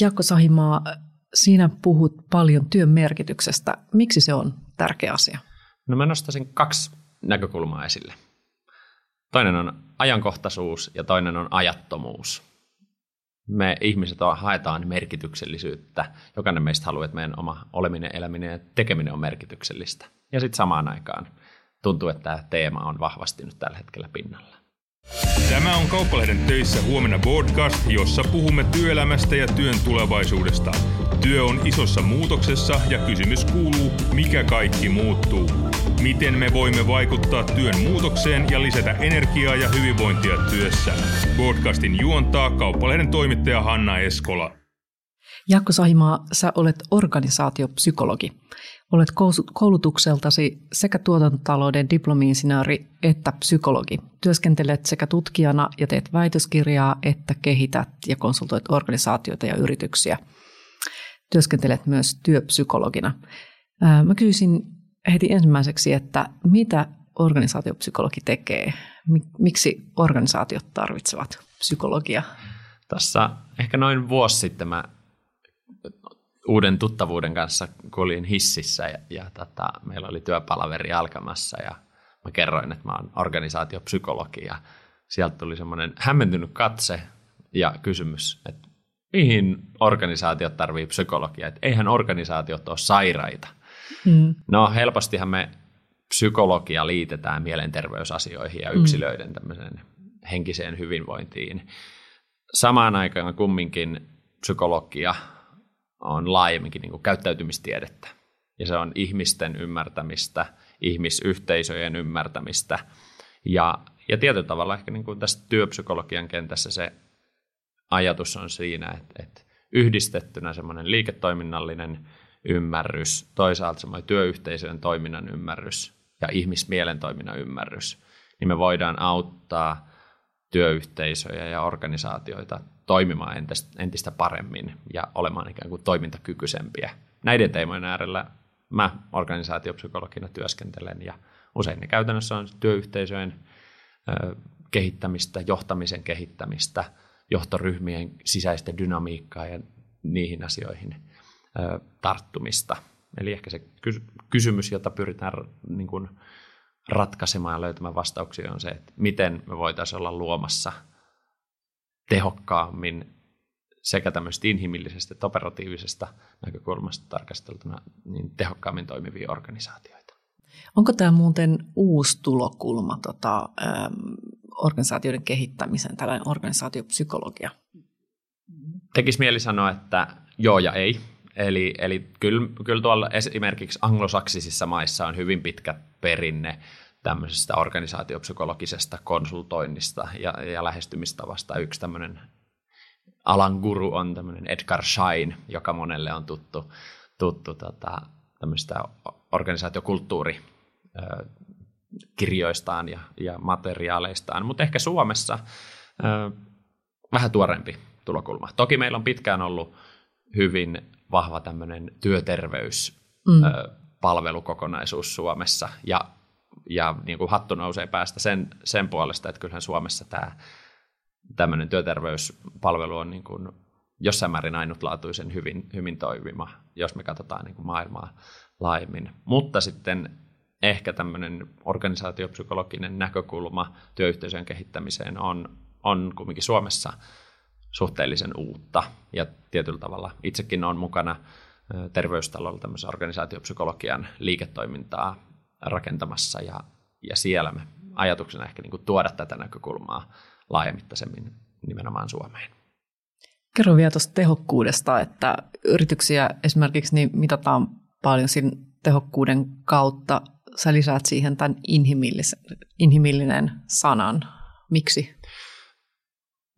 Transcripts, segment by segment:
Jaakko Sahimaa, sinä puhut paljon työn merkityksestä. Miksi se on tärkeä asia? No mä nostaisin kaksi näkökulmaa esille. Toinen on ajankohtaisuus ja toinen on ajattomuus. Me ihmiset haetaan merkityksellisyyttä. Jokainen meistä haluaa, että meidän oma oleminen, eläminen ja tekeminen on merkityksellistä. Ja sitten samaan aikaan tuntuu, että tämä teema on vahvasti nyt tällä hetkellä pinnalla. Tämä on Kauppalehden töissä huomenna podcast, jossa puhumme työelämästä ja työn tulevaisuudesta. Työ on isossa muutoksessa ja kysymys kuuluu, mikä kaikki muuttuu. Miten me voimme vaikuttaa työn muutokseen ja lisätä energiaa ja hyvinvointia työssä? Podcastin juontaa Kauppalehden toimittaja Hanna Eskola. Jakko Sahimaa, sä olet organisaatiopsykologi. Olet koulutukseltasi sekä tuotantotalouden diplomi-insinööri että psykologi. Työskentelet sekä tutkijana ja teet väitöskirjaa että kehität ja konsultoit organisaatioita ja yrityksiä. Työskentelet myös työpsykologina. Mä kysyisin heti ensimmäiseksi, että mitä organisaatiopsykologi tekee? Miksi organisaatiot tarvitsevat psykologia? Tässä ehkä noin vuosi sitten mä uuden tuttavuuden kanssa kuljin hississä ja, ja tota, meillä oli työpalaveri alkamassa ja mä kerroin, että mä oon organisaatiopsykologi ja sieltä tuli semmoinen hämmentynyt katse ja kysymys, että mihin organisaatiot tarvii psykologia, että eihän organisaatiot ole sairaita. Mm. No helpostihan me psykologia liitetään mielenterveysasioihin ja mm. yksilöiden tämmöiseen henkiseen hyvinvointiin. Samaan aikaan kumminkin psykologia on laajemminkin niin kuin käyttäytymistiedettä. Ja se on ihmisten ymmärtämistä, ihmisyhteisöjen ymmärtämistä. Ja, ja tietyllä tavalla ehkä niin kuin tässä työpsykologian kentässä se ajatus on siinä, että, että yhdistettynä semmoinen liiketoiminnallinen ymmärrys, toisaalta semmoinen työyhteisöjen toiminnan ymmärrys ja ihmismielen toiminnan ymmärrys, niin me voidaan auttaa työyhteisöjä ja organisaatioita toimimaan entistä, paremmin ja olemaan ikään kuin toimintakykyisempiä. Näiden teemojen äärellä mä organisaatiopsykologina työskentelen ja usein ne käytännössä on työyhteisöjen kehittämistä, johtamisen kehittämistä, johtoryhmien sisäistä dynamiikkaa ja niihin asioihin tarttumista. Eli ehkä se kysymys, jota pyritään niin kuin ratkaisemaan ja löytämään vastauksia on se, että miten me voitaisiin olla luomassa – tehokkaammin sekä tämmöisestä inhimillisestä että operatiivisesta näkökulmasta tarkasteltuna niin tehokkaammin toimivia organisaatioita. Onko tämä muuten uusi tulokulma tota, ähm, organisaatioiden kehittämiseen, tällainen organisaatiopsykologia? Tekisi mieli sanoa, että joo ja ei. Eli, eli kyllä, kyllä tuolla esimerkiksi anglosaksisissa maissa on hyvin pitkä perinne tämmöisestä organisaatiopsykologisesta konsultoinnista ja, ja lähestymistavasta. Yksi tämmöinen alan guru on tämmöinen Edgar Schein, joka monelle on tuttu, tuttu tota, tämmöistä organisaatiokulttuuri kirjoistaan ja, ja materiaaleistaan, mutta ehkä Suomessa ö, vähän tuorempi tulokulma. Toki meillä on pitkään ollut hyvin vahva tämmöinen työterveys mm. palvelukokonaisuus Suomessa, ja ja niin kuin hattu nousee päästä sen, sen puolesta, että kyllähän Suomessa tämä tämmöinen työterveyspalvelu on niin kuin jossain määrin ainutlaatuisen hyvin, hyvin toimiva, jos me katsotaan niin kuin maailmaa laajemmin. Mutta sitten ehkä tämmöinen organisaatiopsykologinen näkökulma työyhteisön kehittämiseen on, on kuitenkin Suomessa suhteellisen uutta. Ja tietyllä tavalla itsekin on mukana terveystalolla tämmöisen organisaatiopsykologian liiketoimintaa rakentamassa ja, ja siellä me ajatuksena ehkä niin kuin tuoda tätä näkökulmaa laajamittaisemmin nimenomaan Suomeen. Kerro vielä tuosta tehokkuudesta, että yrityksiä esimerkiksi niin mitataan paljon siinä tehokkuuden kautta. Sä lisäät siihen tämän inhimillinen sanan. Miksi?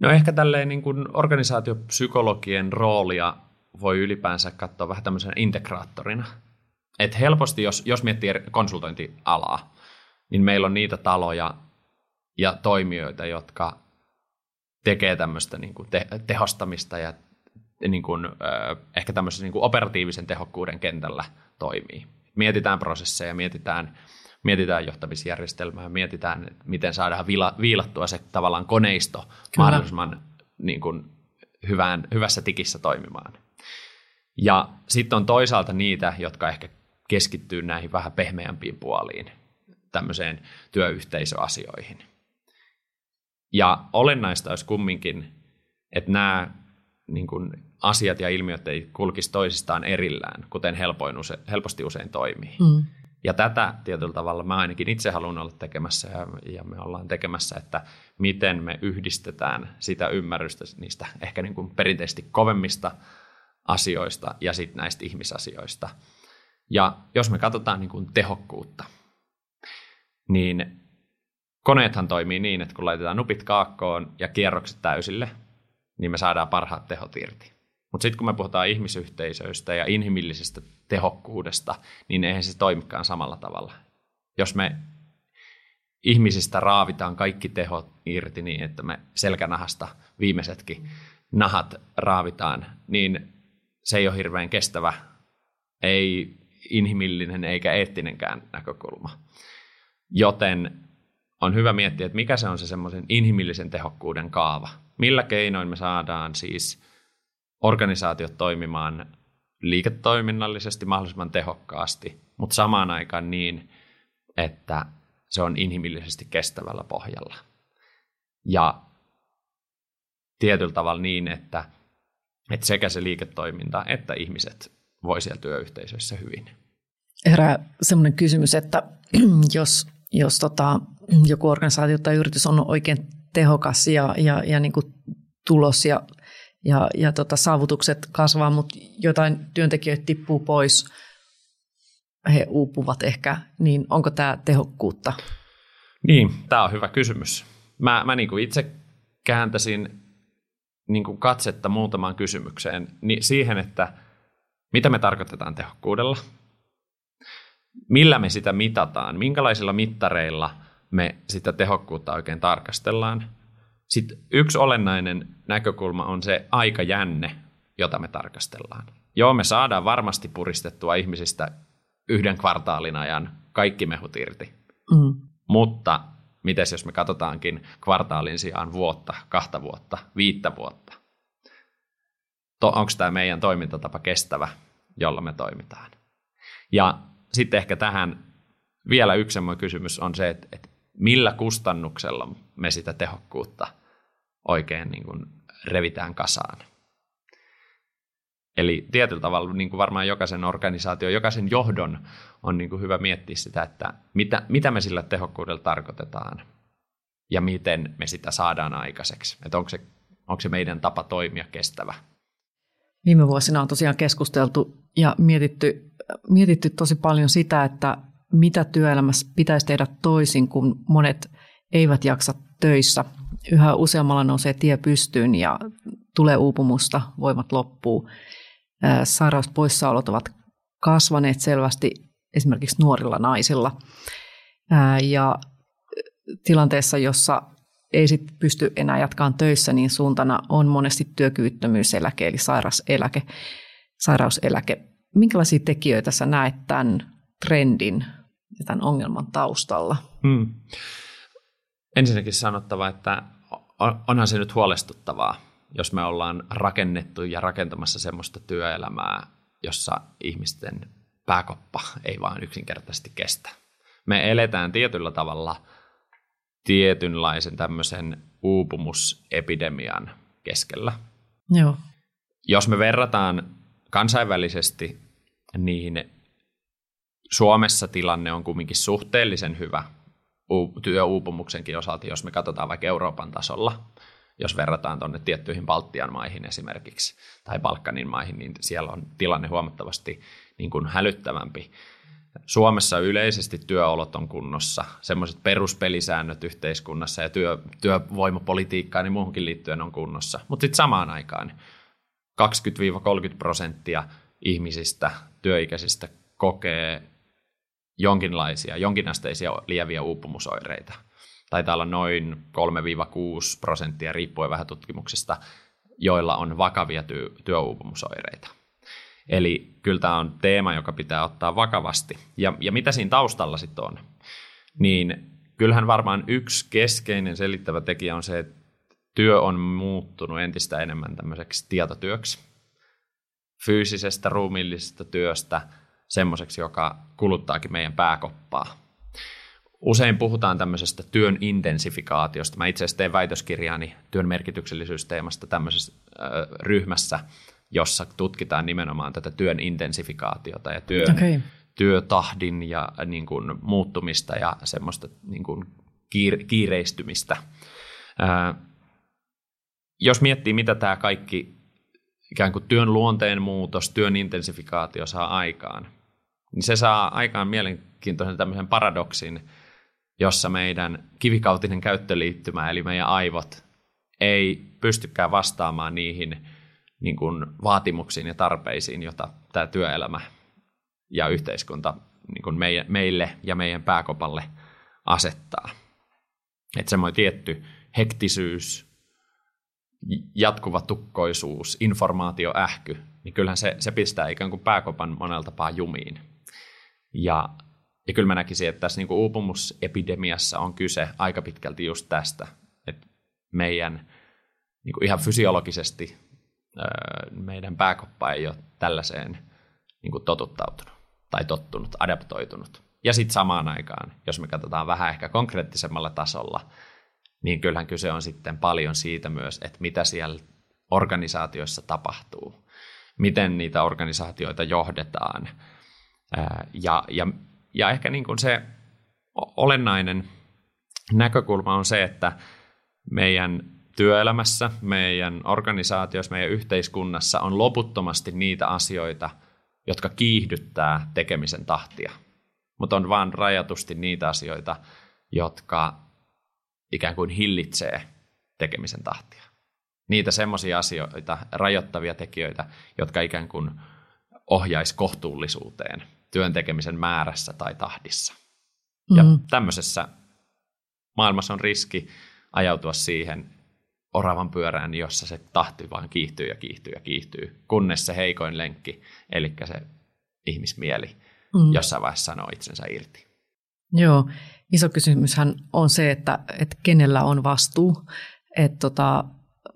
No ehkä tälleen niin kuin organisaatiopsykologien roolia voi ylipäänsä katsoa vähän tämmöisenä integraattorina – et helposti, jos, jos miettii konsultointialaa, niin meillä on niitä taloja ja toimijoita, jotka tekee tämmöistä niin kuin te, tehostamista ja niin kuin, ehkä tämmöisen niin kuin operatiivisen tehokkuuden kentällä toimii. Mietitään prosesseja, mietitään, mietitään johtamisjärjestelmää, mietitään, miten saadaan viila, viilattua se tavallaan koneisto Kyllä. mahdollisimman niin kuin, hyvään, hyvässä tikissä toimimaan. Ja sitten on toisaalta niitä, jotka ehkä keskittyy näihin vähän pehmeämpiin puoliin, tämmöiseen työyhteisöasioihin. Ja olennaista olisi kumminkin, että nämä niin kuin, asiat ja ilmiöt ei kulkisi toisistaan erillään, kuten helpoin use, helposti usein toimii. Mm. Ja tätä tietyllä tavalla mä ainakin itse haluan olla tekemässä ja, ja me ollaan tekemässä, että miten me yhdistetään sitä ymmärrystä niistä ehkä niin kuin perinteisesti kovemmista asioista ja sitten näistä ihmisasioista. Ja jos me katsotaan niin kuin tehokkuutta, niin koneethan toimii niin, että kun laitetaan nupit kaakkoon ja kierrokset täysille, niin me saadaan parhaat tehot irti. Mutta sitten kun me puhutaan ihmisyhteisöistä ja inhimillisestä tehokkuudesta, niin eihän se toimikaan samalla tavalla. Jos me ihmisistä raavitaan kaikki tehot irti niin, että me selkänahasta viimeisetkin nahat raavitaan, niin se ei ole hirveän kestävä, ei inhimillinen eikä eettinenkään näkökulma. Joten on hyvä miettiä, että mikä se on se semmoisen inhimillisen tehokkuuden kaava. Millä keinoin me saadaan siis organisaatiot toimimaan liiketoiminnallisesti mahdollisimman tehokkaasti, mutta samaan aikaan niin, että se on inhimillisesti kestävällä pohjalla. Ja tietyllä tavalla niin, että, että sekä se liiketoiminta että ihmiset voi siellä työyhteisössä hyvin. Herää sellainen kysymys, että jos, jos tota, joku organisaatio tai yritys on oikein tehokas ja, ja, ja niin kuin tulos ja, ja, ja tota, saavutukset kasvaa, mutta jotain työntekijöitä tippuu pois, he uupuvat ehkä, niin onko tämä tehokkuutta? Niin, tämä on hyvä kysymys. Mä, mä niin kuin itse kääntäisin niin kuin katsetta muutamaan kysymykseen niin siihen, että mitä me tarkoitetaan tehokkuudella, millä me sitä mitataan, minkälaisilla mittareilla me sitä tehokkuutta oikein tarkastellaan. Sitten yksi olennainen näkökulma on se aikajänne, jota me tarkastellaan. Joo, me saadaan varmasti puristettua ihmisistä yhden kvartaalin ajan kaikki mehut irti. Mm. Mutta miten jos me katsotaankin kvartaalin sijaan vuotta, kahta vuotta, viittä vuotta? Onko tämä meidän toimintatapa kestävä, jolla me toimitaan? Ja sitten ehkä tähän vielä yksi kysymys on se, että, että millä kustannuksella me sitä tehokkuutta oikein niin kuin revitään kasaan. Eli tietyllä tavalla niin kuin varmaan jokaisen organisaatio, jokaisen johdon on niin kuin hyvä miettiä sitä, että mitä, mitä me sillä tehokkuudella tarkoitetaan ja miten me sitä saadaan aikaiseksi. Että onko se, onko se meidän tapa toimia kestävä. Viime vuosina on tosiaan keskusteltu ja mietitty, mietitty tosi paljon sitä, että mitä työelämässä pitäisi tehdä toisin, kun monet eivät jaksa töissä. Yhä useammalla nousee tie pystyyn ja tulee uupumusta, voimat loppuu. Sairauspoissaolot ovat kasvaneet selvästi esimerkiksi nuorilla naisilla. Ja tilanteessa, jossa ei sit pysty enää jatkaan töissä, niin suuntana on monesti työkyvyttömyyseläke eli sairauseläke. sairauseläke. Minkälaisia tekijöitä sä näet tämän trendin ja tämän ongelman taustalla? Hmm. Ensinnäkin sanottava, että onhan se nyt huolestuttavaa, jos me ollaan rakennettu ja rakentamassa semmoista työelämää, jossa ihmisten pääkoppa ei vaan yksinkertaisesti kestä. Me eletään tietyllä tavalla tietynlaisen tämmöisen uupumusepidemian keskellä. Joo. Jos me verrataan kansainvälisesti, niin Suomessa tilanne on kumminkin suhteellisen hyvä työuupumuksenkin osalta, jos me katsotaan vaikka Euroopan tasolla, jos verrataan tuonne tiettyihin Baltian maihin esimerkiksi tai Balkanin maihin, niin siellä on tilanne huomattavasti niin kuin hälyttävämpi. Suomessa yleisesti työolot on kunnossa, semmoiset peruspelisäännöt yhteiskunnassa ja työ, työvoimapolitiikkaan niin muuhunkin liittyen on kunnossa. Mutta sitten samaan aikaan 20-30 prosenttia ihmisistä, työikäisistä kokee jonkinlaisia, jonkinasteisia lieviä uupumusoireita. Taitaa olla noin 3-6 prosenttia, riippuen vähän tutkimuksista, joilla on vakavia työ, työuupumusoireita. Eli kyllä tämä on teema, joka pitää ottaa vakavasti. Ja, ja mitä siinä taustalla sitten on? Niin kyllähän varmaan yksi keskeinen selittävä tekijä on se, että työ on muuttunut entistä enemmän tämmöiseksi tietotyöksi. Fyysisestä, ruumiillisesta työstä semmoiseksi, joka kuluttaakin meidän pääkoppaa. Usein puhutaan tämmöisestä työn intensifikaatiosta. Mä itse asiassa teen väitöskirjaani työn merkityksellisyysteemasta tämmöisessä äh, ryhmässä, jossa tutkitaan nimenomaan tätä työn intensifikaatiota ja työn, okay. työtahdin ja niin kuin, muuttumista ja semmoista niin kuin, kiir- kiireistymistä. Äh, jos miettii, mitä tämä kaikki ikään kuin työn luonteen muutos, työn intensifikaatio saa aikaan, niin se saa aikaan mielenkiintoisen tämmöisen paradoksin, jossa meidän kivikautinen käyttöliittymä, eli meidän aivot, ei pystykään vastaamaan niihin niin kuin vaatimuksiin ja tarpeisiin, joita tämä työelämä ja yhteiskunta niin kuin meille ja meidän pääkopalle asettaa. Että semmoinen tietty hektisyys, jatkuva tukkoisuus, informaatioähky, niin kyllähän se, se pistää ikään kuin pääkopan monella tapaa jumiin. Ja, ja kyllä mä näkisin, että tässä niin kuin uupumusepidemiassa on kyse aika pitkälti just tästä, että meidän niin kuin ihan fysiologisesti meidän pääkoppa ei ole tällaiseen niin kuin totuttautunut tai tottunut, adaptoitunut. Ja sitten samaan aikaan, jos me katsotaan vähän ehkä konkreettisemmalla tasolla, niin kyllähän kyse on sitten paljon siitä myös, että mitä siellä organisaatioissa tapahtuu, miten niitä organisaatioita johdetaan. Ja, ja, ja ehkä niin kuin se olennainen näkökulma on se, että meidän työelämässä, meidän organisaatioissa, meidän yhteiskunnassa on loputtomasti niitä asioita, jotka kiihdyttää tekemisen tahtia. Mutta on vain rajatusti niitä asioita, jotka ikään kuin hillitsee tekemisen tahtia. Niitä semmoisia asioita, rajoittavia tekijöitä, jotka ikään kuin ohjaisi kohtuullisuuteen työn tekemisen määrässä tai tahdissa. Mm. Ja tämmöisessä maailmassa on riski ajautua siihen oravan pyörään, jossa se tahti vaan kiihtyy ja kiihtyy ja kiihtyy, kunnes se heikoin lenkki, eli se ihmismieli, mm. jossain vaiheessa sanoo itsensä irti. Joo, iso kysymyshän on se, että, että kenellä on vastuu. Että tota,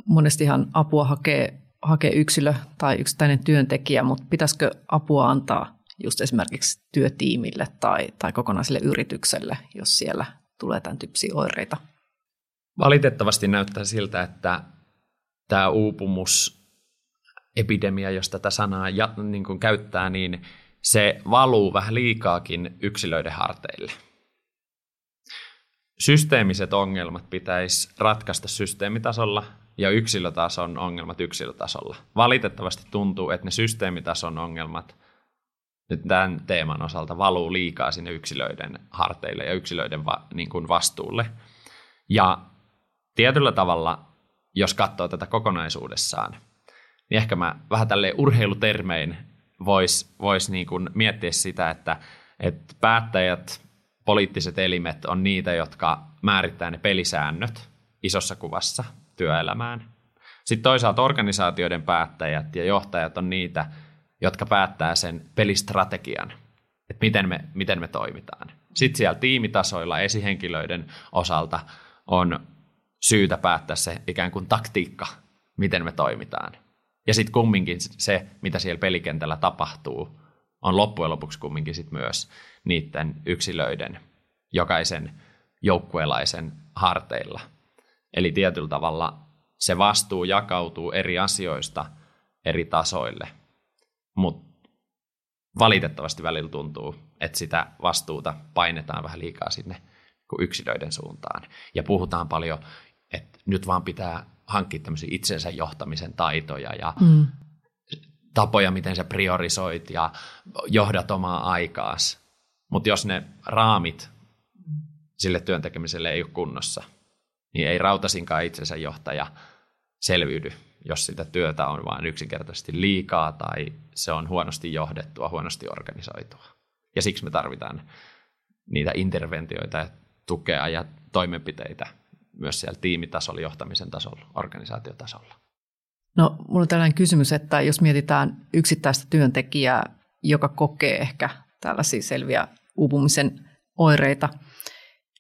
monestihan apua hakee, hakee yksilö tai yksittäinen työntekijä, mutta pitäisikö apua antaa just esimerkiksi työtiimille tai, tai kokonaiselle yritykselle, jos siellä tulee tämän tyyppisiä oireita? Valitettavasti näyttää siltä, että tämä uupumusepidemia, jos tätä sanaa ja, niin kuin käyttää, niin se valuu vähän liikaakin yksilöiden harteille – systeemiset ongelmat pitäisi ratkaista systeemitasolla ja yksilötason ongelmat yksilötasolla. Valitettavasti tuntuu, että ne systeemitason ongelmat nyt tämän teeman osalta valuu liikaa sinne yksilöiden harteille ja yksilöiden va, niin kuin vastuulle. Ja tietyllä tavalla, jos katsoo tätä kokonaisuudessaan, niin ehkä mä vähän tälleen urheilutermein voisi vois niin miettiä sitä, että, että päättäjät poliittiset elimet on niitä, jotka määrittää ne pelisäännöt isossa kuvassa työelämään. Sitten toisaalta organisaatioiden päättäjät ja johtajat on niitä, jotka päättää sen pelistrategian, että miten me, miten me toimitaan. Sitten siellä tiimitasoilla esihenkilöiden osalta on syytä päättää se ikään kuin taktiikka, miten me toimitaan. Ja sitten kumminkin se, mitä siellä pelikentällä tapahtuu, on loppujen lopuksi kumminkin sit myös niiden yksilöiden, jokaisen joukkuelaisen harteilla. Eli tietyllä tavalla se vastuu jakautuu eri asioista eri tasoille, mutta valitettavasti välillä tuntuu, että sitä vastuuta painetaan vähän liikaa sinne yksilöiden suuntaan. Ja puhutaan paljon, nyt vaan pitää hankkia tämmöisiä itsensä johtamisen taitoja ja mm. tapoja, miten sä priorisoit ja johdat omaa aikaas. Mutta jos ne raamit sille työntekemiselle ei ole kunnossa, niin ei rautasinkaan itsensä johtaja selviydy, jos sitä työtä on vain yksinkertaisesti liikaa tai se on huonosti johdettua, huonosti organisoitua. Ja siksi me tarvitaan niitä interventioita ja tukea ja toimenpiteitä myös siellä tiimitasolla, johtamisen tasolla, organisaatiotasolla. No, mulla on tällainen kysymys, että jos mietitään yksittäistä työntekijää, joka kokee ehkä tällaisia selviä uupumisen oireita,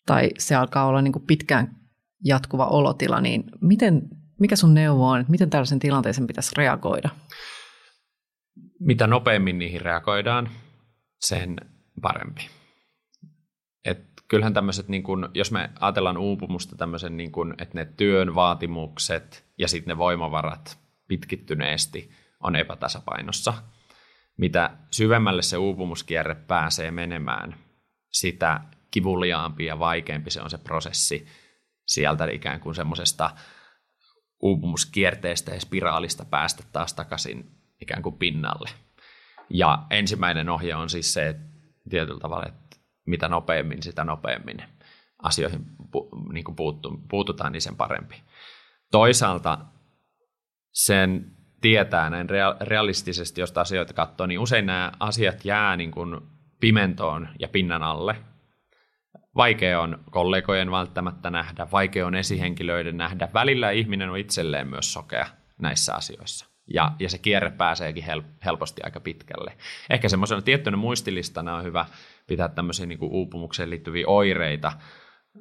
tai se alkaa olla niin kuin pitkään jatkuva olotila, niin miten, mikä sun neuvo on, että miten tällaisen tilanteeseen pitäisi reagoida? Mitä nopeammin niihin reagoidaan, sen parempi. Et kyllähän tämmöiset, niin kun, jos me ajatellaan uupumusta tämmöisen, niin kun, että ne työn vaatimukset ja sitten ne voimavarat pitkittyneesti on epätasapainossa. Mitä syvemmälle se uupumuskierre pääsee menemään, sitä kivuliaampi ja vaikeampi se on se prosessi sieltä ikään kuin semmoisesta uupumuskierteestä ja spiraalista päästä taas takaisin ikään kuin pinnalle. Ja ensimmäinen ohje on siis se, että tietyllä tavalla, että mitä nopeammin, sitä nopeammin asioihin pu, niin kuin puuttu, puututaan, niin sen parempi. Toisaalta sen tietää näin realistisesti, jos asioita katsoo, niin usein nämä asiat jää niin kuin pimentoon ja pinnan alle. Vaikea on kollegojen välttämättä nähdä, vaikea on esihenkilöiden nähdä. Välillä ihminen on itselleen myös sokea näissä asioissa. Ja, ja se kierre pääseekin hel, helposti aika pitkälle. Ehkä semmoisena tiettynä muistilistana on hyvä pitää tämmöisiä niin kuin uupumukseen liittyviä oireita,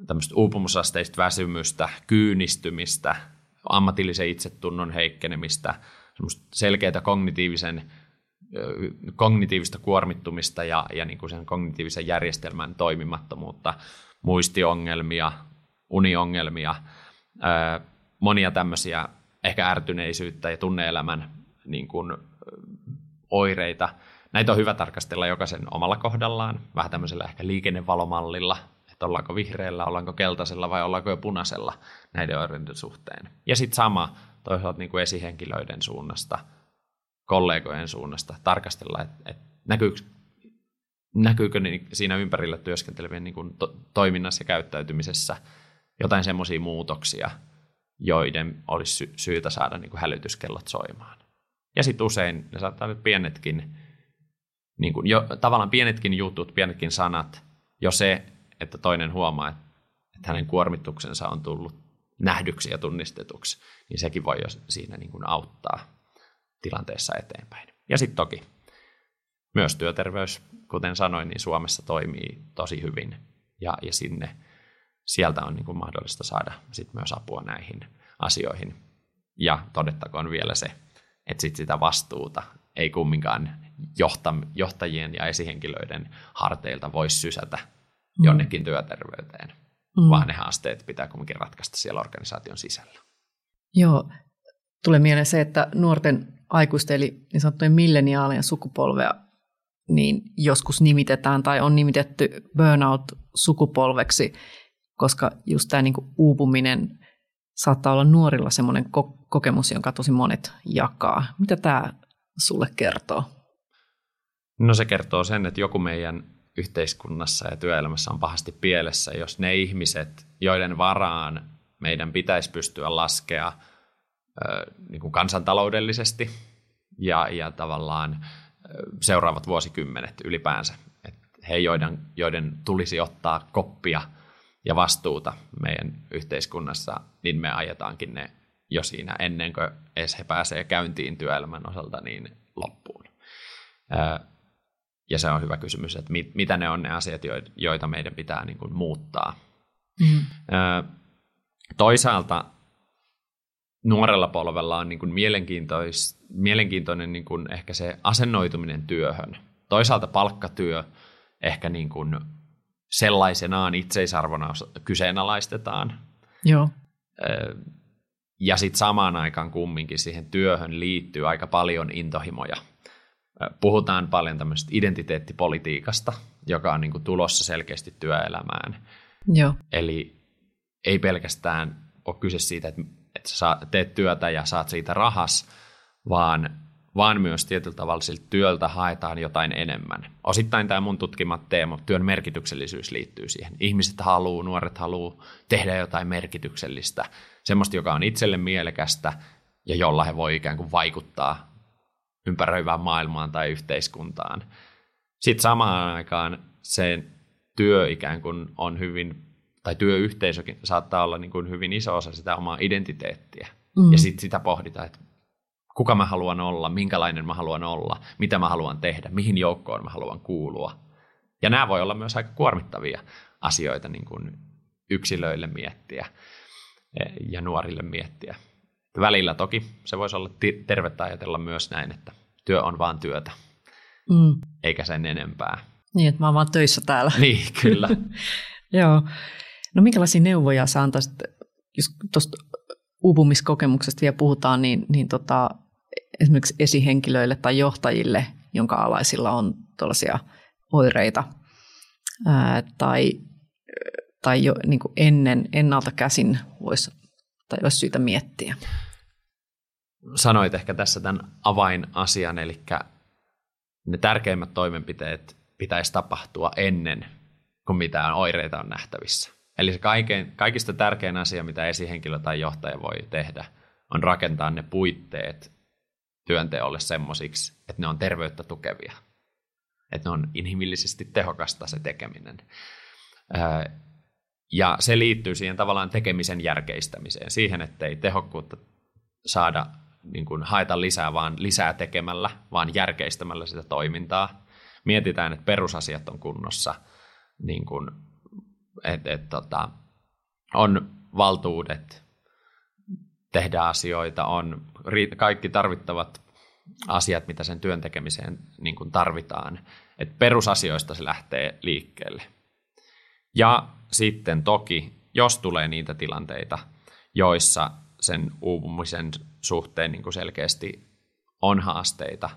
tämmöistä uupumusasteista väsymystä, kyynistymistä, ammatillisen itsetunnon heikkenemistä, selkeää kognitiivisen, kognitiivista kuormittumista ja, ja niin kuin sen kognitiivisen järjestelmän toimimattomuutta, muistiongelmia, uniongelmia, monia tämmöisiä ehkä ärtyneisyyttä ja tunneelämän niin kuin, oireita. Näitä on hyvä tarkastella jokaisen omalla kohdallaan, vähän tämmöisellä ehkä liikennevalomallilla, että ollaanko vihreällä, ollaanko keltaisella vai ollaanko jo punaisella näiden oireiden suhteen. Ja sitten sama toisaalta niin kuin esihenkilöiden suunnasta, kollegojen suunnasta tarkastella, että, että näkyykö, näkyykö siinä ympärillä työskentelevien niin kuin to, toiminnassa ja käyttäytymisessä jotain semmoisia muutoksia, joiden olisi sy- syytä saada niin kuin hälytyskellot soimaan. Ja sitten usein ne saattaa olla pienetkin, niin kuin jo, tavallaan pienetkin jutut, pienetkin sanat, jo se, että toinen huomaa, että, hänen kuormituksensa on tullut nähdyksi ja tunnistetuksi, niin sekin voi jo siinä niin kuin auttaa tilanteessa eteenpäin. Ja sitten toki myös työterveys, kuten sanoin, niin Suomessa toimii tosi hyvin ja, ja sinne sieltä on niin kuin mahdollista saada sit myös apua näihin asioihin. Ja todettakoon vielä se, että sit sitä vastuuta ei kumminkaan johtajien ja esihenkilöiden harteilta voisi sysätä mm. jonnekin työterveyteen, mm. vaan ne haasteet pitää kumminkin ratkaista siellä organisaation sisällä. Joo, tulee mieleen se, että nuorten aikuisten eli niin sanottujen milleniaalien sukupolvea niin joskus nimitetään tai on nimitetty burnout-sukupolveksi, koska just tämä niin uupuminen saattaa olla nuorilla semmoinen ko- kokemus, jonka tosi monet jakaa. Mitä tämä sulle kertoo? No se kertoo sen, että joku meidän yhteiskunnassa ja työelämässä on pahasti pielessä, jos ne ihmiset, joiden varaan meidän pitäisi pystyä laskea niin kuin kansantaloudellisesti ja, ja tavallaan seuraavat vuosikymmenet ylipäänsä. että he, joiden, joiden tulisi ottaa koppia ja vastuuta meidän yhteiskunnassa, niin me ajetaankin ne jo siinä ennen kuin edes he pääsee käyntiin työelämän osalta niin loppuun. Ja se on hyvä kysymys, että mit, mitä ne on ne asiat, joita meidän pitää niin kuin muuttaa. Mm-hmm. Toisaalta nuorella polvella on niin kuin mielenkiintois, mielenkiintoinen niin kuin ehkä se asennoituminen työhön. Toisaalta palkkatyö ehkä niin kuin sellaisenaan itseisarvona kyseenalaistetaan. Joo. Ja sitten samaan aikaan kumminkin siihen työhön liittyy aika paljon intohimoja. Puhutaan paljon tämmöisestä identiteettipolitiikasta, joka on niin kuin tulossa selkeästi työelämään. Joo. Eli ei pelkästään ole kyse siitä, että, että sä teet työtä ja saat siitä rahas, vaan vaan myös tietyllä tavalla siltä työltä haetaan jotain enemmän. Osittain tämä mun tutkimat teema, työn merkityksellisyys liittyy siihen. Ihmiset haluaa, nuoret haluaa tehdä jotain merkityksellistä, semmoista, joka on itselle mielekästä ja jolla he voi ikään kuin vaikuttaa ympäröivään maailmaan tai yhteiskuntaan. Sitten samaan aikaan se työ ikään kuin on hyvin, tai työyhteisökin saattaa olla niin kuin hyvin iso osa sitä omaa identiteettiä. Mm. Ja sitten sitä pohditaan, että kuka mä haluan olla, minkälainen mä haluan olla, mitä mä haluan tehdä, mihin joukkoon mä haluan kuulua. Ja nämä voi olla myös aika kuormittavia asioita niin kuin yksilöille miettiä. ja nuorille miettiä. Välillä toki se voisi olla tervettä ajatella myös näin, että työ on vaan työtä, mm. eikä sen enempää. Niin, että mä oon vaan töissä täällä. Niin, kyllä. Joo. No minkälaisia neuvoja sä antaisit, jos tuosta uupumiskokemuksesta vielä puhutaan, niin, niin tota, esimerkiksi esihenkilöille tai johtajille, jonka alaisilla on tuollaisia oireita ää, tai, tai jo niin kuin ennen, ennalta käsin voisi tai olisi syytä miettiä. Sanoit ehkä tässä tämän avainasian, eli ne tärkeimmät toimenpiteet pitäisi tapahtua ennen kuin mitään oireita on nähtävissä. Eli se kaikkein, kaikista tärkein asia, mitä esihenkilö tai johtaja voi tehdä, on rakentaa ne puitteet työnteolle semmoisiksi, että ne on terveyttä tukevia. Että ne on inhimillisesti tehokasta se tekeminen. Ja se liittyy siihen tavallaan tekemisen järkeistämiseen, siihen, että ei tehokkuutta saada niin kuin haeta lisää, vaan lisää tekemällä, vaan järkeistämällä sitä toimintaa. Mietitään, että perusasiat on kunnossa, niin kuin, että et, tota, on valtuudet tehdä asioita, on kaikki tarvittavat asiat, mitä sen työn tekemiseen niin kuin tarvitaan. Et perusasioista se lähtee liikkeelle. Ja sitten toki, jos tulee niitä tilanteita, joissa sen uupumisen suhteen niin kuin selkeästi on haasteita,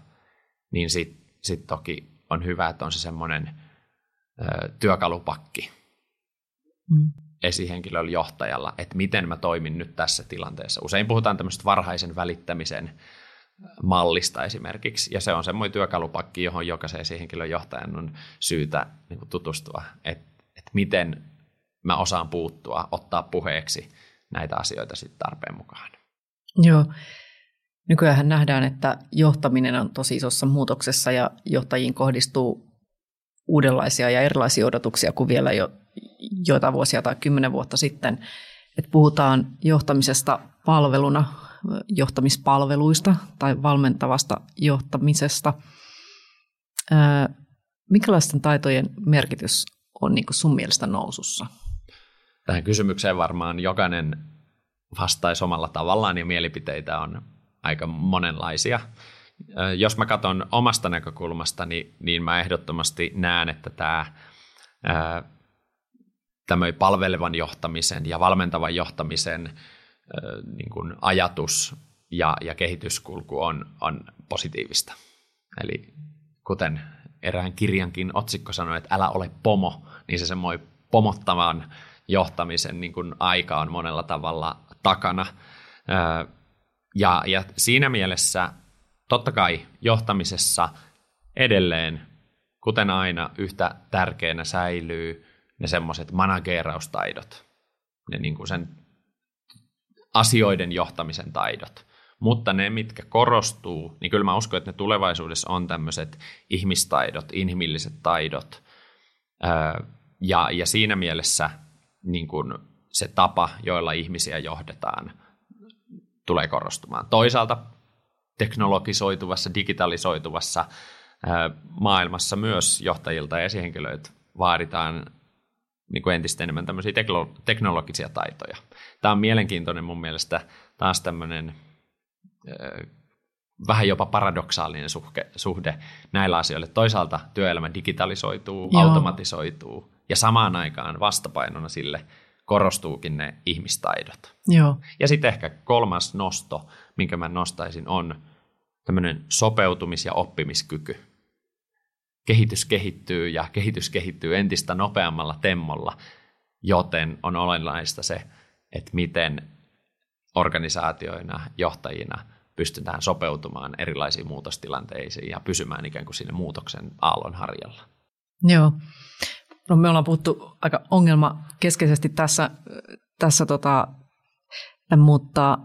niin sitten sit toki on hyvä, että on se semmoinen työkalupakki mm. Esihenkilöllä johtajalla, että miten mä toimin nyt tässä tilanteessa. Usein puhutaan tämmöistä varhaisen välittämisen mallista esimerkiksi, ja se on semmoinen työkalupakki, johon jokaisen esihenkilön johtajan on syytä niin tutustua, että, että miten mä osaan puuttua, ottaa puheeksi näitä asioita sitten tarpeen mukaan. Joo. Nykyään nähdään, että johtaminen on tosi isossa muutoksessa ja johtajiin kohdistuu uudenlaisia ja erilaisia odotuksia kuin vielä jo joita vuosia tai kymmenen vuotta sitten. Et puhutaan johtamisesta palveluna, johtamispalveluista tai valmentavasta johtamisesta. Minkälaisten taitojen merkitys on niin sun mielestä nousussa? Tähän kysymykseen varmaan jokainen vastaisi omalla tavallaan ja mielipiteitä on aika monenlaisia. Jos mä katson omasta näkökulmastani, niin mä ehdottomasti näen, että tämä tämmöinen palvelevan johtamisen ja valmentavan johtamisen niin kuin ajatus ja, ja kehityskulku on, on positiivista. Eli kuten erään kirjankin otsikko sanoi, että älä ole pomo, niin se semmoinen pomottavan johtamisen niin kuin aika on monella tavalla takana. Ja, ja siinä mielessä totta kai johtamisessa edelleen, kuten aina, yhtä tärkeänä säilyy ne semmoiset manageeraustaidot, ne niin kuin sen asioiden johtamisen taidot. Mutta ne, mitkä korostuu, niin kyllä mä uskon, että ne tulevaisuudessa on tämmöiset ihmistaidot, inhimilliset taidot. Ja, ja siinä mielessä niin kuin se tapa, joilla ihmisiä johdetaan, tulee korostumaan. Toisaalta teknologisoituvassa, digitalisoituvassa maailmassa myös johtajilta ja esihenkilöiltä vaaditaan niin kuin entistä enemmän tämmöisiä teknologisia taitoja. Tämä on mielenkiintoinen mun mielestä taas tämmöinen vähän jopa paradoksaalinen suhde, suhde näillä asioilla. Toisaalta työelämä digitalisoituu, Joo. automatisoituu ja samaan aikaan vastapainona sille korostuukin ne ihmistaidot. Joo. Ja sitten ehkä kolmas nosto, minkä mä nostaisin, on tämmöinen sopeutumis- ja oppimiskyky. Kehitys kehittyy ja kehitys kehittyy entistä nopeammalla temmolla, joten on olennaista se, että miten organisaatioina, johtajina pystytään sopeutumaan erilaisiin muutostilanteisiin ja pysymään ikään kuin sinne muutoksen aallon harjalla. Joo. No me ollaan puhuttu aika ongelmakeskeisesti tässä, tässä tota, mutta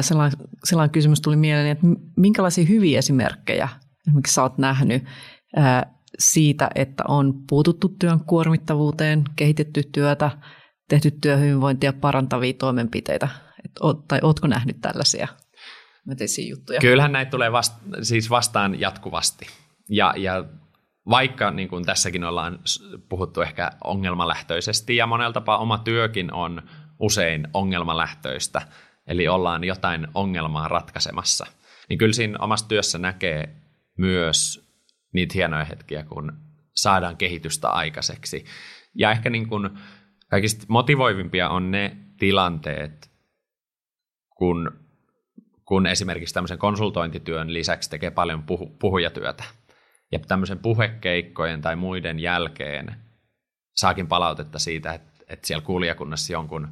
sellainen, sellainen kysymys tuli mieleen, että minkälaisia hyviä esimerkkejä esimerkiksi sä oot nähnyt siitä, että on puututtu työn kuormittavuuteen, kehitetty työtä, tehty työhyvinvointia parantavia toimenpiteitä? Et, tai ootko nähnyt tällaisia juttuja? Kyllähän näitä tulee vast, siis vastaan jatkuvasti. Ja, ja vaikka niin kuin tässäkin ollaan puhuttu ehkä ongelmalähtöisesti ja monella tapaa oma työkin on usein ongelmalähtöistä, eli ollaan jotain ongelmaa ratkaisemassa. Niin kyllä siinä omassa työssä näkee myös niitä hienoja hetkiä, kun saadaan kehitystä aikaiseksi. Ja ehkä niin kuin kaikista motivoivimpia on ne tilanteet, kun, kun esimerkiksi tämmöisen konsultointityön lisäksi tekee paljon puhu, puhujatyötä. Ja tämmöisen puhekeikkojen tai muiden jälkeen saakin palautetta siitä, että, että siellä kuulijakunnassa jonkun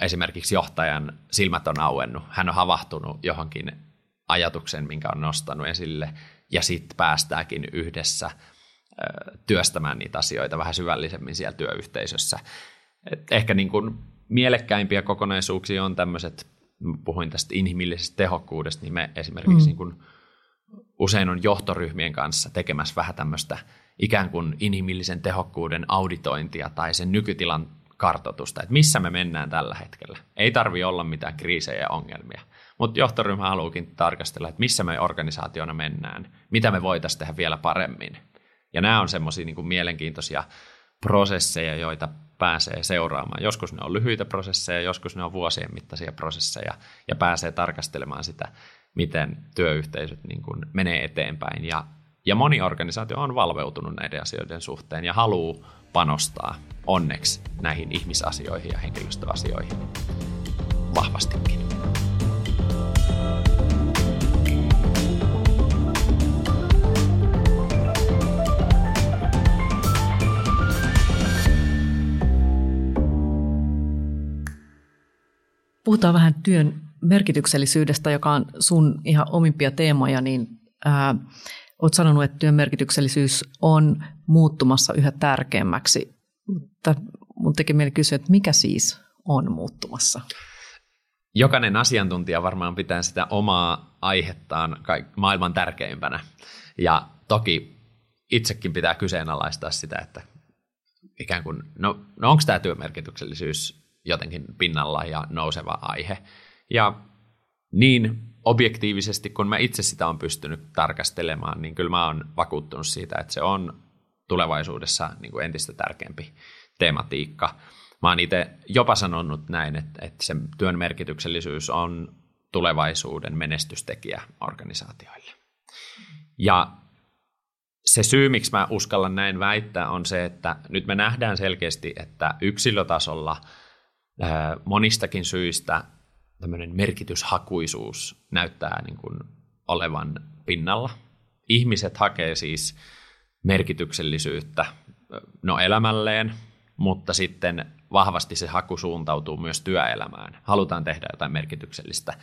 esimerkiksi johtajan silmät on auennut, hän on havahtunut johonkin ajatuksen, minkä on nostanut esille, ja sitten päästäänkin yhdessä työstämään niitä asioita vähän syvällisemmin siellä työyhteisössä. Et ehkä niin kuin mielekkäimpiä kokonaisuuksia on tämmöiset, puhuin tästä inhimillisestä tehokkuudesta, niin me esimerkiksi mm. niin kuin usein on johtoryhmien kanssa tekemässä vähän tämmöistä ikään kuin inhimillisen tehokkuuden auditointia tai sen nykytilan kartoitusta, että missä me mennään tällä hetkellä. Ei tarvi olla mitään kriisejä ja ongelmia, mutta johtoryhmä haluukin tarkastella, että missä me organisaationa mennään, mitä me voitaisiin tehdä vielä paremmin. Ja nämä on semmoisia niin mielenkiintoisia prosesseja, joita pääsee seuraamaan. Joskus ne on lyhyitä prosesseja, joskus ne on vuosien mittaisia prosesseja ja pääsee tarkastelemaan sitä, miten työyhteisöt niin kuin menee eteenpäin. Ja, ja moni organisaatio on valveutunut näiden asioiden suhteen ja haluaa panostaa onneksi näihin ihmisasioihin ja henkilöstöasioihin vahvastikin. Puhutaan vähän työn merkityksellisyydestä, joka on sun ihan omimpia teemoja, niin ää, olet sanonut, että työn merkityksellisyys on muuttumassa yhä tärkeämmäksi. Mutta mun tekee mieli kysyä, että mikä siis on muuttumassa? Jokainen asiantuntija varmaan pitää sitä omaa aihettaan maailman tärkeimpänä. Ja toki itsekin pitää kyseenalaistaa sitä, että ikään kuin, no, no onko tämä työmerkityksellisyys jotenkin pinnalla ja nouseva aihe. Ja niin objektiivisesti, kun mä itse sitä on pystynyt tarkastelemaan, niin kyllä mä oon vakuuttunut siitä, että se on tulevaisuudessa niin kuin entistä tärkeämpi tematiikka. Mä oon itse jopa sanonut näin, että, että se työn merkityksellisyys on tulevaisuuden menestystekijä organisaatioille. Ja se syy, miksi mä uskallan näin väittää, on se, että nyt me nähdään selkeästi, että yksilötasolla – monistakin syistä tämmöinen merkityshakuisuus näyttää niin kuin olevan pinnalla. Ihmiset hakee siis merkityksellisyyttä no elämälleen, mutta sitten vahvasti se haku suuntautuu myös työelämään. Halutaan tehdä jotain merkityksellistä.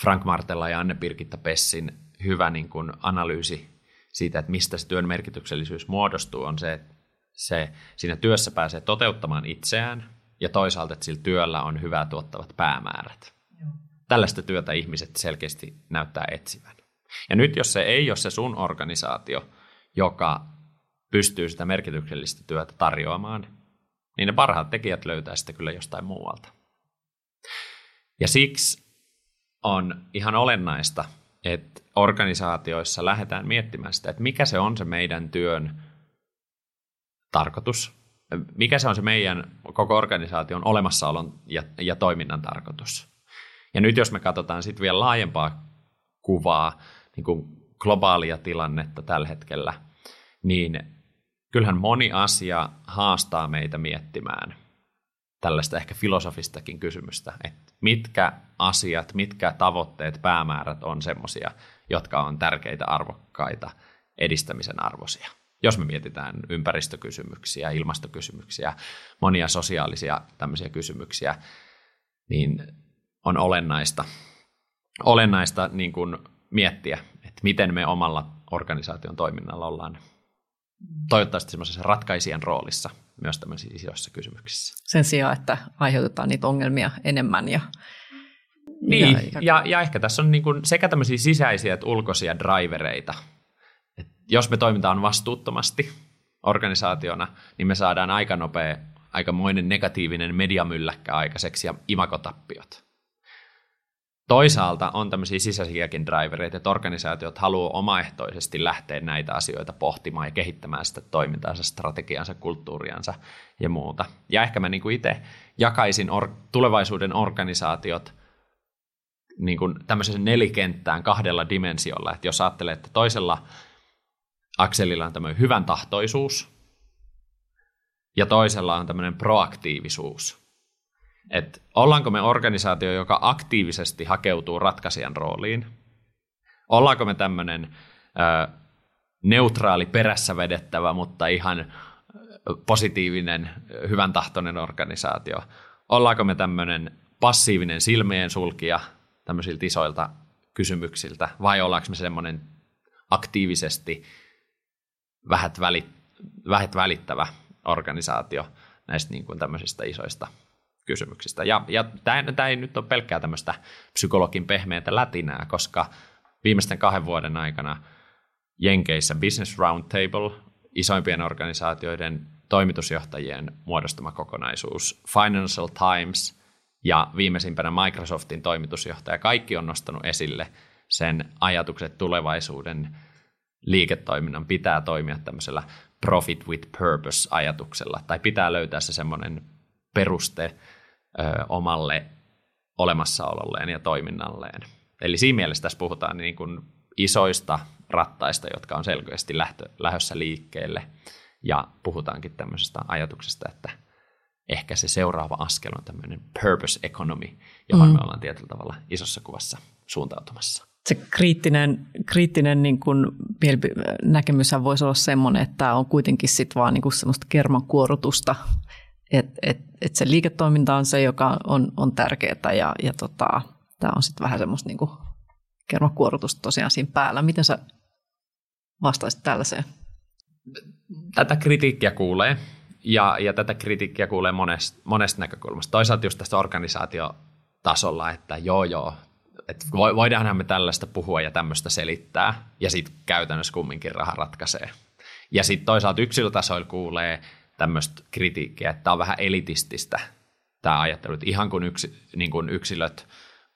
Frank Martella ja Anne Birgitta Pessin hyvä niin kuin analyysi siitä, että mistä se työn merkityksellisyys muodostuu, on se, että se siinä työssä pääsee toteuttamaan itseään, ja toisaalta, että sillä työllä on hyvää tuottavat päämäärät. Tällaista työtä ihmiset selkeästi näyttää etsivän. Ja nyt jos se ei ole se sun organisaatio, joka pystyy sitä merkityksellistä työtä tarjoamaan, niin ne parhaat tekijät löytää sitä kyllä jostain muualta. Ja siksi on ihan olennaista, että organisaatioissa lähdetään miettimään sitä, että mikä se on se meidän työn tarkoitus, mikä se on se meidän koko organisaation olemassaolon ja, ja toiminnan tarkoitus. Ja nyt jos me katsotaan sitten vielä laajempaa kuvaa, niin kuin globaalia tilannetta tällä hetkellä, niin kyllähän moni asia haastaa meitä miettimään tällaista ehkä filosofistakin kysymystä, että mitkä asiat, mitkä tavoitteet, päämäärät on semmoisia, jotka on tärkeitä, arvokkaita, edistämisen arvoisia jos me mietitään ympäristökysymyksiä, ilmastokysymyksiä, monia sosiaalisia tämmöisiä kysymyksiä, niin on olennaista, olennaista niin kuin miettiä, että miten me omalla organisaation toiminnalla ollaan toivottavasti semmoisessa ratkaisijan roolissa myös tämmöisissä isoissa kysymyksissä. Sen sijaan, että aiheutetaan niitä ongelmia enemmän ja niin, ja, ja, ja ehkä tässä on niin kuin sekä tämmöisiä sisäisiä että ulkoisia drivereita, jos me toimitaan vastuuttomasti organisaationa, niin me saadaan aika nopea, aikamoinen negatiivinen mediamylläkkä aikaiseksi ja imakotappiot. Toisaalta on tämmöisiä sisäisiäkin drivereita, että organisaatiot haluaa omaehtoisesti lähteä näitä asioita pohtimaan ja kehittämään sitä toimintaansa, strategiansa, kulttuuriansa ja muuta. Ja ehkä mä niin itse jakaisin or- tulevaisuuden organisaatiot niin kuin tämmöiseen nelikenttään kahdella dimensiolla. Että jos ajattelee, että toisella akselilla on tämmöinen hyvän tahtoisuus ja toisella on tämmöinen proaktiivisuus – että ollaanko me organisaatio, joka aktiivisesti hakeutuu ratkaisijan rooliin? Ollaanko me tämmöinen neutraali perässä vedettävä, mutta ihan positiivinen, hyvän tahtoinen organisaatio? Ollaanko me tämmöinen passiivinen silmien sulkija tämmöisiltä isoilta kysymyksiltä, vai ollaanko me semmoinen aktiivisesti vähät, välit, vähät välittävä organisaatio näistä niin kuin tämmöisistä isoista kysymyksistä. Ja, ja tämä ei nyt ole pelkkää tämmöistä psykologin pehmeätä lätinää, koska viimeisten kahden vuoden aikana Jenkeissä Business Roundtable, isoimpien organisaatioiden toimitusjohtajien muodostama kokonaisuus, Financial Times ja viimeisimpänä Microsoftin toimitusjohtaja, kaikki on nostanut esille sen ajatukset tulevaisuuden liiketoiminnan pitää toimia tämmöisellä profit with purpose ajatuksella, tai pitää löytää se semmoinen peruste ö, omalle olemassaololleen ja toiminnalleen. Eli siinä mielessä tässä puhutaan niin kuin isoista rattaista, jotka on selkeästi lähtö, lähdössä liikkeelle. Ja puhutaankin tämmöisestä ajatuksesta, että ehkä se seuraava askel on tämmöinen purpose economy, johon mm. me ollaan tietyllä tavalla isossa kuvassa suuntautumassa. Se kriittinen, kriittinen niin kuin näkemys voisi olla semmoinen, että tämä on kuitenkin sit vaan niin kuin semmoista kermankuorutusta että et, et se liiketoiminta on se, joka on, on tärkeää ja, ja tota, tämä on sitten vähän semmoista niinku kermakuorutusta tosiaan siinä päällä. Miten sä vastaisit tällaiseen? Tätä kritiikkiä kuulee ja, ja tätä kritiikkiä kuulee monesta, monesta näkökulmasta. Toisaalta just tästä organisaatiotasolla, että joo joo, että voidaanhan me tällaista puhua ja tämmöistä selittää, ja sitten käytännössä kumminkin raha ratkaisee. Ja sitten toisaalta yksilötasoilla kuulee, tämmöistä kritiikkiä, että tämä on vähän elitististä tämä ajattelu, että ihan kun, yksi, niin kun yksilöt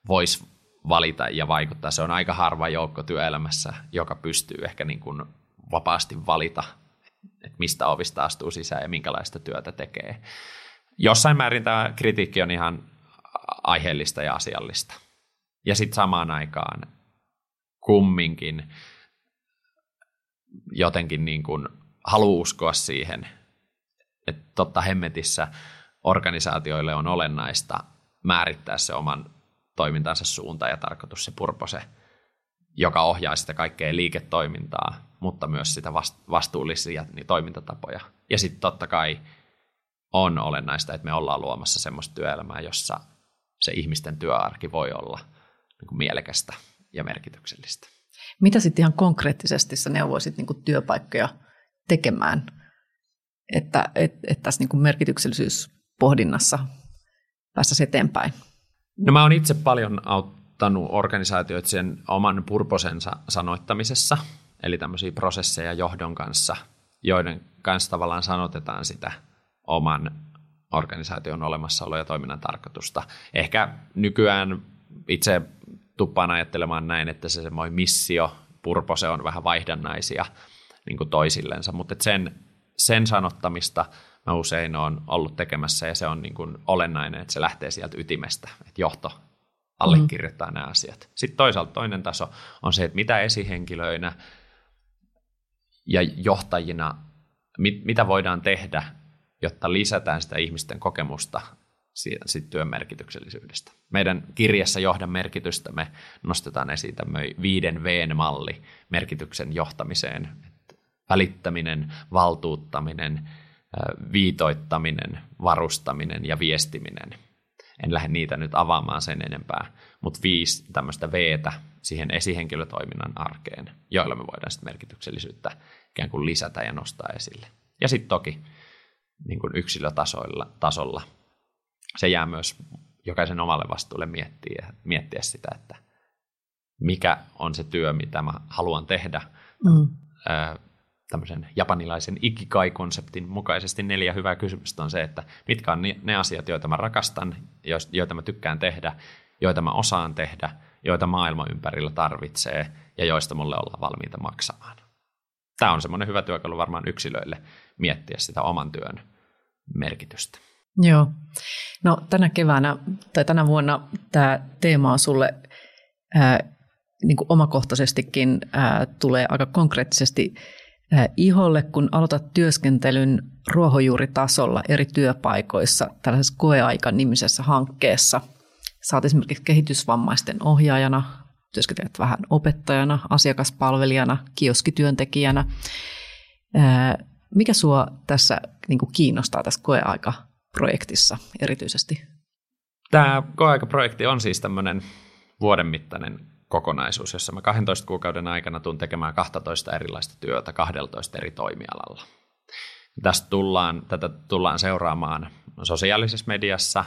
vois valita ja vaikuttaa, se on aika harva joukko työelämässä, joka pystyy ehkä niin kuin vapaasti valita, että mistä ovista astuu sisään ja minkälaista työtä tekee. Jossain määrin tämä kritiikki on ihan aiheellista ja asiallista. Ja sitten samaan aikaan kumminkin jotenkin niin kuin haluaa uskoa siihen, totta hemmetissä organisaatioille on olennaista määrittää se oman toimintansa suunta ja tarkoitus, se purpose, joka ohjaa sitä kaikkea liiketoimintaa, mutta myös sitä vastuullisia niin toimintatapoja. Ja sitten totta kai on olennaista, että me ollaan luomassa semmoista työelämää, jossa se ihmisten työarki voi olla niin kuin mielekästä ja merkityksellistä. Mitä sitten ihan konkreettisesti sä neuvoisit niin kuin työpaikkoja tekemään että, että, että tässä niin kuin merkityksellisyyspohdinnassa päästäisiin eteenpäin? No mä oon itse paljon auttanut organisaatioita sen oman purposensa sanoittamisessa, eli tämmöisiä prosesseja johdon kanssa, joiden kanssa tavallaan sanotetaan sitä oman organisaation olemassaolo ja toiminnan tarkoitusta. Ehkä nykyään itse tuppaan ajattelemaan näin, että se semmoinen missio, purpose on vähän vaihdannaisia niin kuin toisillensa, mutta sen sen sanottamista mä usein olen ollut tekemässä ja se on niin kuin olennainen, että se lähtee sieltä ytimestä, että johto allekirjoittaa mm. nämä asiat. Sitten toisaalta toinen taso on se, että mitä esihenkilöinä ja johtajina, mit, mitä voidaan tehdä, jotta lisätään sitä ihmisten kokemusta siitä, siitä työn merkityksellisyydestä. Meidän kirjassa Johdan merkitystä me nostetaan esiin tämmöinen viiden V-malli merkityksen johtamiseen, välittäminen, valtuuttaminen, viitoittaminen, varustaminen ja viestiminen. En lähde niitä nyt avaamaan sen enempää, mutta viisi tämmöistä V-tä siihen esihenkilötoiminnan arkeen, joilla me voidaan sitten merkityksellisyyttä ikään kuin lisätä ja nostaa esille. Ja sitten toki niin kuin yksilötasolla tasolla, se jää myös jokaisen omalle vastuulle miettiä, miettiä sitä, että mikä on se työ, mitä mä haluan tehdä mm tämmöisen japanilaisen ikikai-konseptin mukaisesti neljä hyvää kysymystä on se, että mitkä on ne asiat, joita mä rakastan, joita mä tykkään tehdä, joita mä osaan tehdä, joita maailma ympärillä tarvitsee ja joista mulle ollaan valmiita maksamaan. Tämä on semmoinen hyvä työkalu varmaan yksilöille miettiä sitä oman työn merkitystä. Joo. No tänä keväänä tai tänä vuonna tämä teema on sulle ää, niin kuin omakohtaisestikin ää, tulee aika konkreettisesti iholle, kun aloitat työskentelyn ruohonjuuritasolla eri työpaikoissa tällaisessa koeaikan nimisessä hankkeessa. Saat esimerkiksi kehitysvammaisten ohjaajana, työskentelet vähän opettajana, asiakaspalvelijana, kioskityöntekijänä. Ää, mikä sua tässä niin kiinnostaa tässä koeaikaprojektissa erityisesti? Tämä koeaikaprojekti on siis tämmöinen vuoden mittainen kokonaisuus, jossa mä 12 kuukauden aikana tuun tekemään 12 erilaista työtä 12 eri toimialalla. Tästä tullaan, tätä tullaan seuraamaan sosiaalisessa mediassa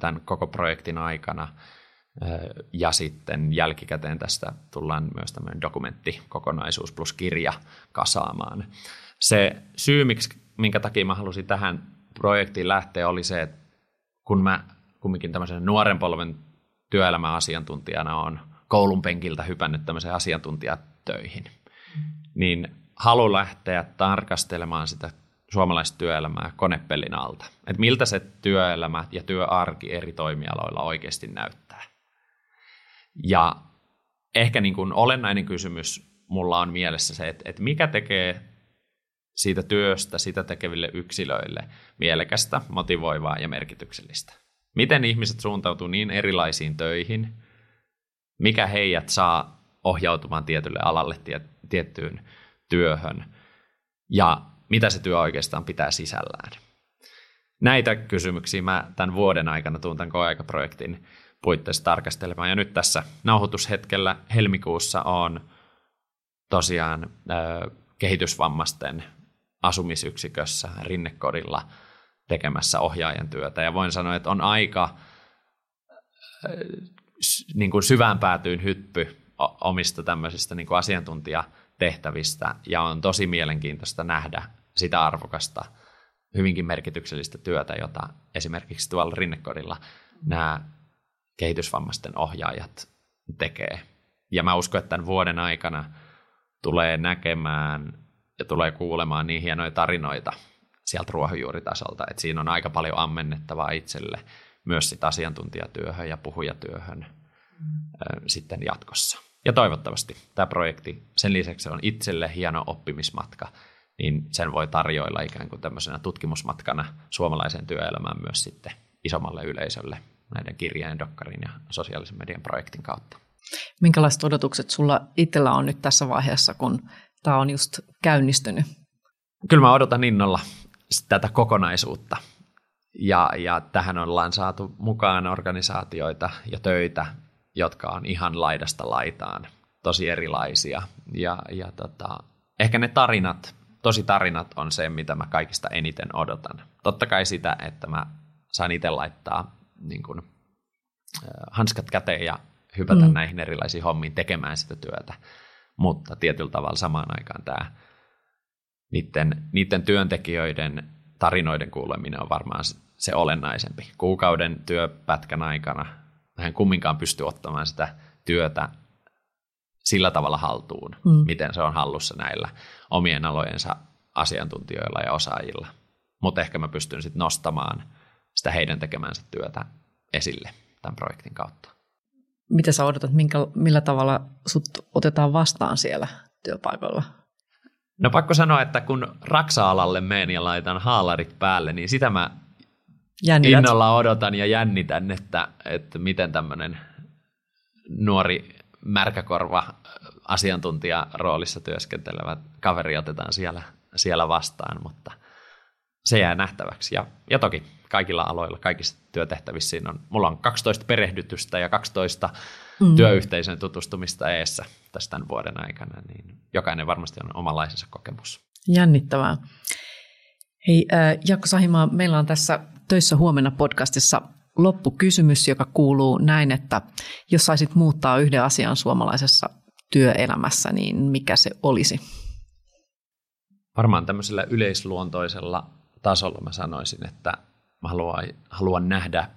tämän koko projektin aikana ja sitten jälkikäteen tästä tullaan myös tämmöinen dokumenttikokonaisuus plus kirja kasaamaan. Se syy, miksi, minkä takia mä halusin tähän projektiin lähteä, oli se, että kun mä kumminkin tämmöisen nuoren polven työelämäasiantuntijana on koulun penkiltä hypännyt tämmöiseen asiantuntijatöihin, niin halu lähteä tarkastelemaan sitä suomalaista työelämää konepellin alta. Että miltä se työelämä ja työarki eri toimialoilla oikeasti näyttää. Ja ehkä niin kuin olennainen kysymys mulla on mielessä se, että, että mikä tekee siitä työstä sitä tekeville yksilöille mielekästä, motivoivaa ja merkityksellistä. Miten ihmiset suuntautuu niin erilaisiin töihin, mikä heidät saa ohjautumaan tietylle alalle, tiettyyn työhön ja mitä se työ oikeastaan pitää sisällään. Näitä kysymyksiä mä tämän vuoden aikana tuun tämän koeaikaprojektin puitteissa tarkastelemaan. Ja nyt tässä nauhoitushetkellä helmikuussa on tosiaan kehitysvammaisten asumisyksikössä Rinnekodilla tekemässä ohjaajan työtä. Ja voin sanoa, että on aika niin kuin syvään päätyyn hyppy omista tämmöisistä niin kuin asiantuntijatehtävistä ja on tosi mielenkiintoista nähdä sitä arvokasta, hyvinkin merkityksellistä työtä, jota esimerkiksi tuolla Rinnekodilla nämä kehitysvammaisten ohjaajat tekee. Ja mä uskon, että tämän vuoden aikana tulee näkemään ja tulee kuulemaan niin hienoja tarinoita sieltä ruohonjuuritasolta, että siinä on aika paljon ammennettavaa itselle myös sit asiantuntijatyöhön ja puhujatyöhön mm. sitten jatkossa. Ja toivottavasti tämä projekti, sen lisäksi on itselle hieno oppimismatka, niin sen voi tarjoilla ikään kuin tämmöisenä tutkimusmatkana suomalaisen työelämään myös sitten isommalle yleisölle näiden kirjeen, dokkarin ja sosiaalisen median projektin kautta. Minkälaiset odotukset sulla itsellä on nyt tässä vaiheessa, kun tämä on just käynnistynyt? Kyllä mä odotan innolla tätä kokonaisuutta. Ja, ja tähän ollaan saatu mukaan organisaatioita ja töitä, jotka on ihan laidasta laitaan, tosi erilaisia. Ja, ja tota, ehkä ne tarinat, tosi tarinat on se, mitä mä kaikista eniten odotan. Totta kai sitä, että mä saan itse laittaa niin kun, hanskat käteen ja hypätä mm. näihin erilaisiin hommiin tekemään sitä työtä mutta tietyllä tavalla samaan aikaan tämä niiden, niiden työntekijöiden tarinoiden kuuleminen on varmaan se olennaisempi. Kuukauden työpätkän aikana hän kumminkaan pystyy ottamaan sitä työtä sillä tavalla haltuun, mm. miten se on hallussa näillä omien alojensa asiantuntijoilla ja osaajilla. Mutta ehkä mä pystyn sitten nostamaan sitä heidän tekemänsä työtä esille tämän projektin kautta. Mitä sä odotat, minkä, millä tavalla sut otetaan vastaan siellä työpaikalla? No pakko sanoa, että kun raksa-alalle menen ja laitan haalarit päälle, niin sitä mä Jännität. innolla odotan ja jännitän, että, että miten tämmöinen nuori märkäkorva asiantuntija roolissa työskentelevä kaveri otetaan siellä, siellä vastaan, mutta se jää nähtäväksi. Ja, ja toki kaikilla aloilla, kaikissa työtehtävissä siinä on, mulla on 12 perehdytystä ja 12 mm. työyhteisön tutustumista eessä tästä tämän vuoden aikana, niin jokainen varmasti on omanlaisensa kokemus. Jännittävää. Hei äh, Jakko Sahimaa, meillä on tässä Töissä huomenna podcastissa loppukysymys, joka kuuluu näin, että jos saisit muuttaa yhden asian suomalaisessa työelämässä, niin mikä se olisi? Varmaan tämmöisellä yleisluontoisella tasolla mä sanoisin, että mä haluan, haluan nähdä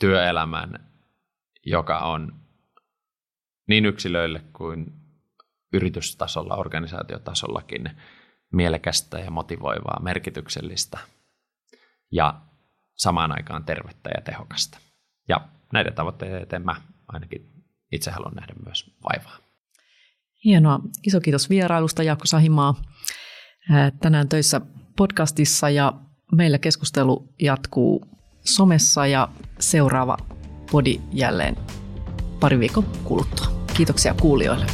työelämän joka on niin yksilöille kuin yritystasolla, organisaatiotasollakin mielekästä ja motivoivaa, merkityksellistä ja samaan aikaan tervettä ja tehokasta. Ja näiden tavoitteiden eteen mä ainakin itse haluan nähdä myös vaivaa. Hienoa. Iso kiitos vierailusta Jaakko Sahimaa tänään töissä podcastissa ja meillä keskustelu jatkuu somessa ja seuraava podi jälleen pari viikon kuluttua. Kiitoksia kuulijoille.